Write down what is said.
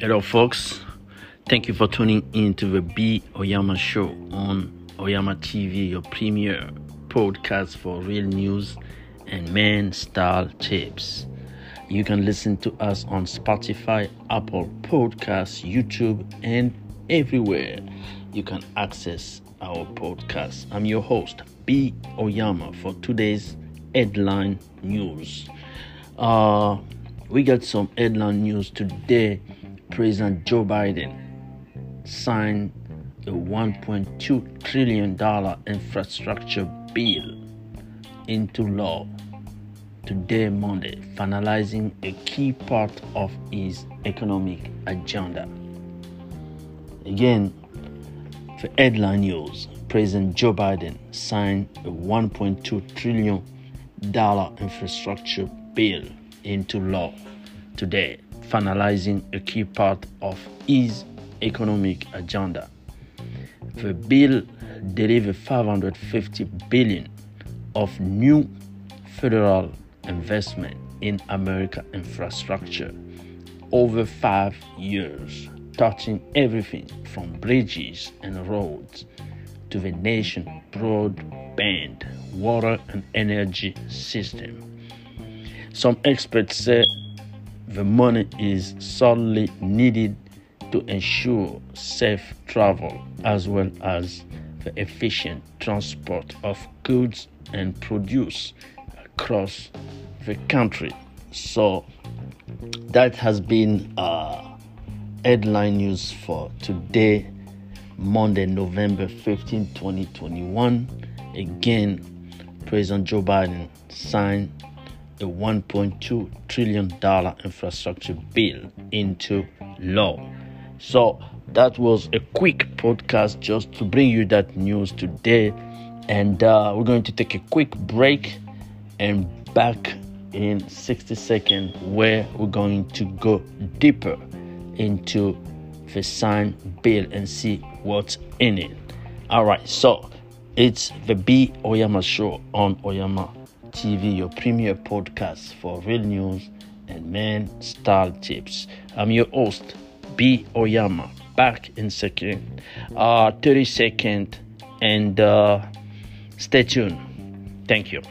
Hello, folks. Thank you for tuning in to the B Oyama Show on Oyama TV, your premier podcast for real news and man style tips. You can listen to us on Spotify, Apple Podcasts, YouTube, and everywhere you can access our podcast. I'm your host, B Oyama, for today's headline news. Uh, we got some headline news today. President Joe Biden signed a $1.2 trillion infrastructure bill into law today, Monday, finalizing a key part of his economic agenda. Again, for headline news, President Joe Biden signed a $1.2 trillion infrastructure bill into law today, finalizing a key part of his economic agenda. The bill delivers 550 billion of new federal investment in America infrastructure over 5 years, touching everything from bridges and roads to the nation broadband, water and energy system. Some experts say the money is solely needed to ensure safe travel as well as the efficient transport of goods and produce across the country. So that has been uh, headline news for today, Monday, November 15, 2021. Again, President Joe Biden signed a $1.2 trillion infrastructure bill into law. So that was a quick podcast just to bring you that news today. And uh, we're going to take a quick break and back in 60 seconds where we're going to go deeper into the sign bill and see what's in it. All right, so it's the B Oyama show on Oyama TV, your premier podcast for real news and man style tips. I'm your host, B Oyama. Back in second, uh, 30 second, and uh, stay tuned. Thank you.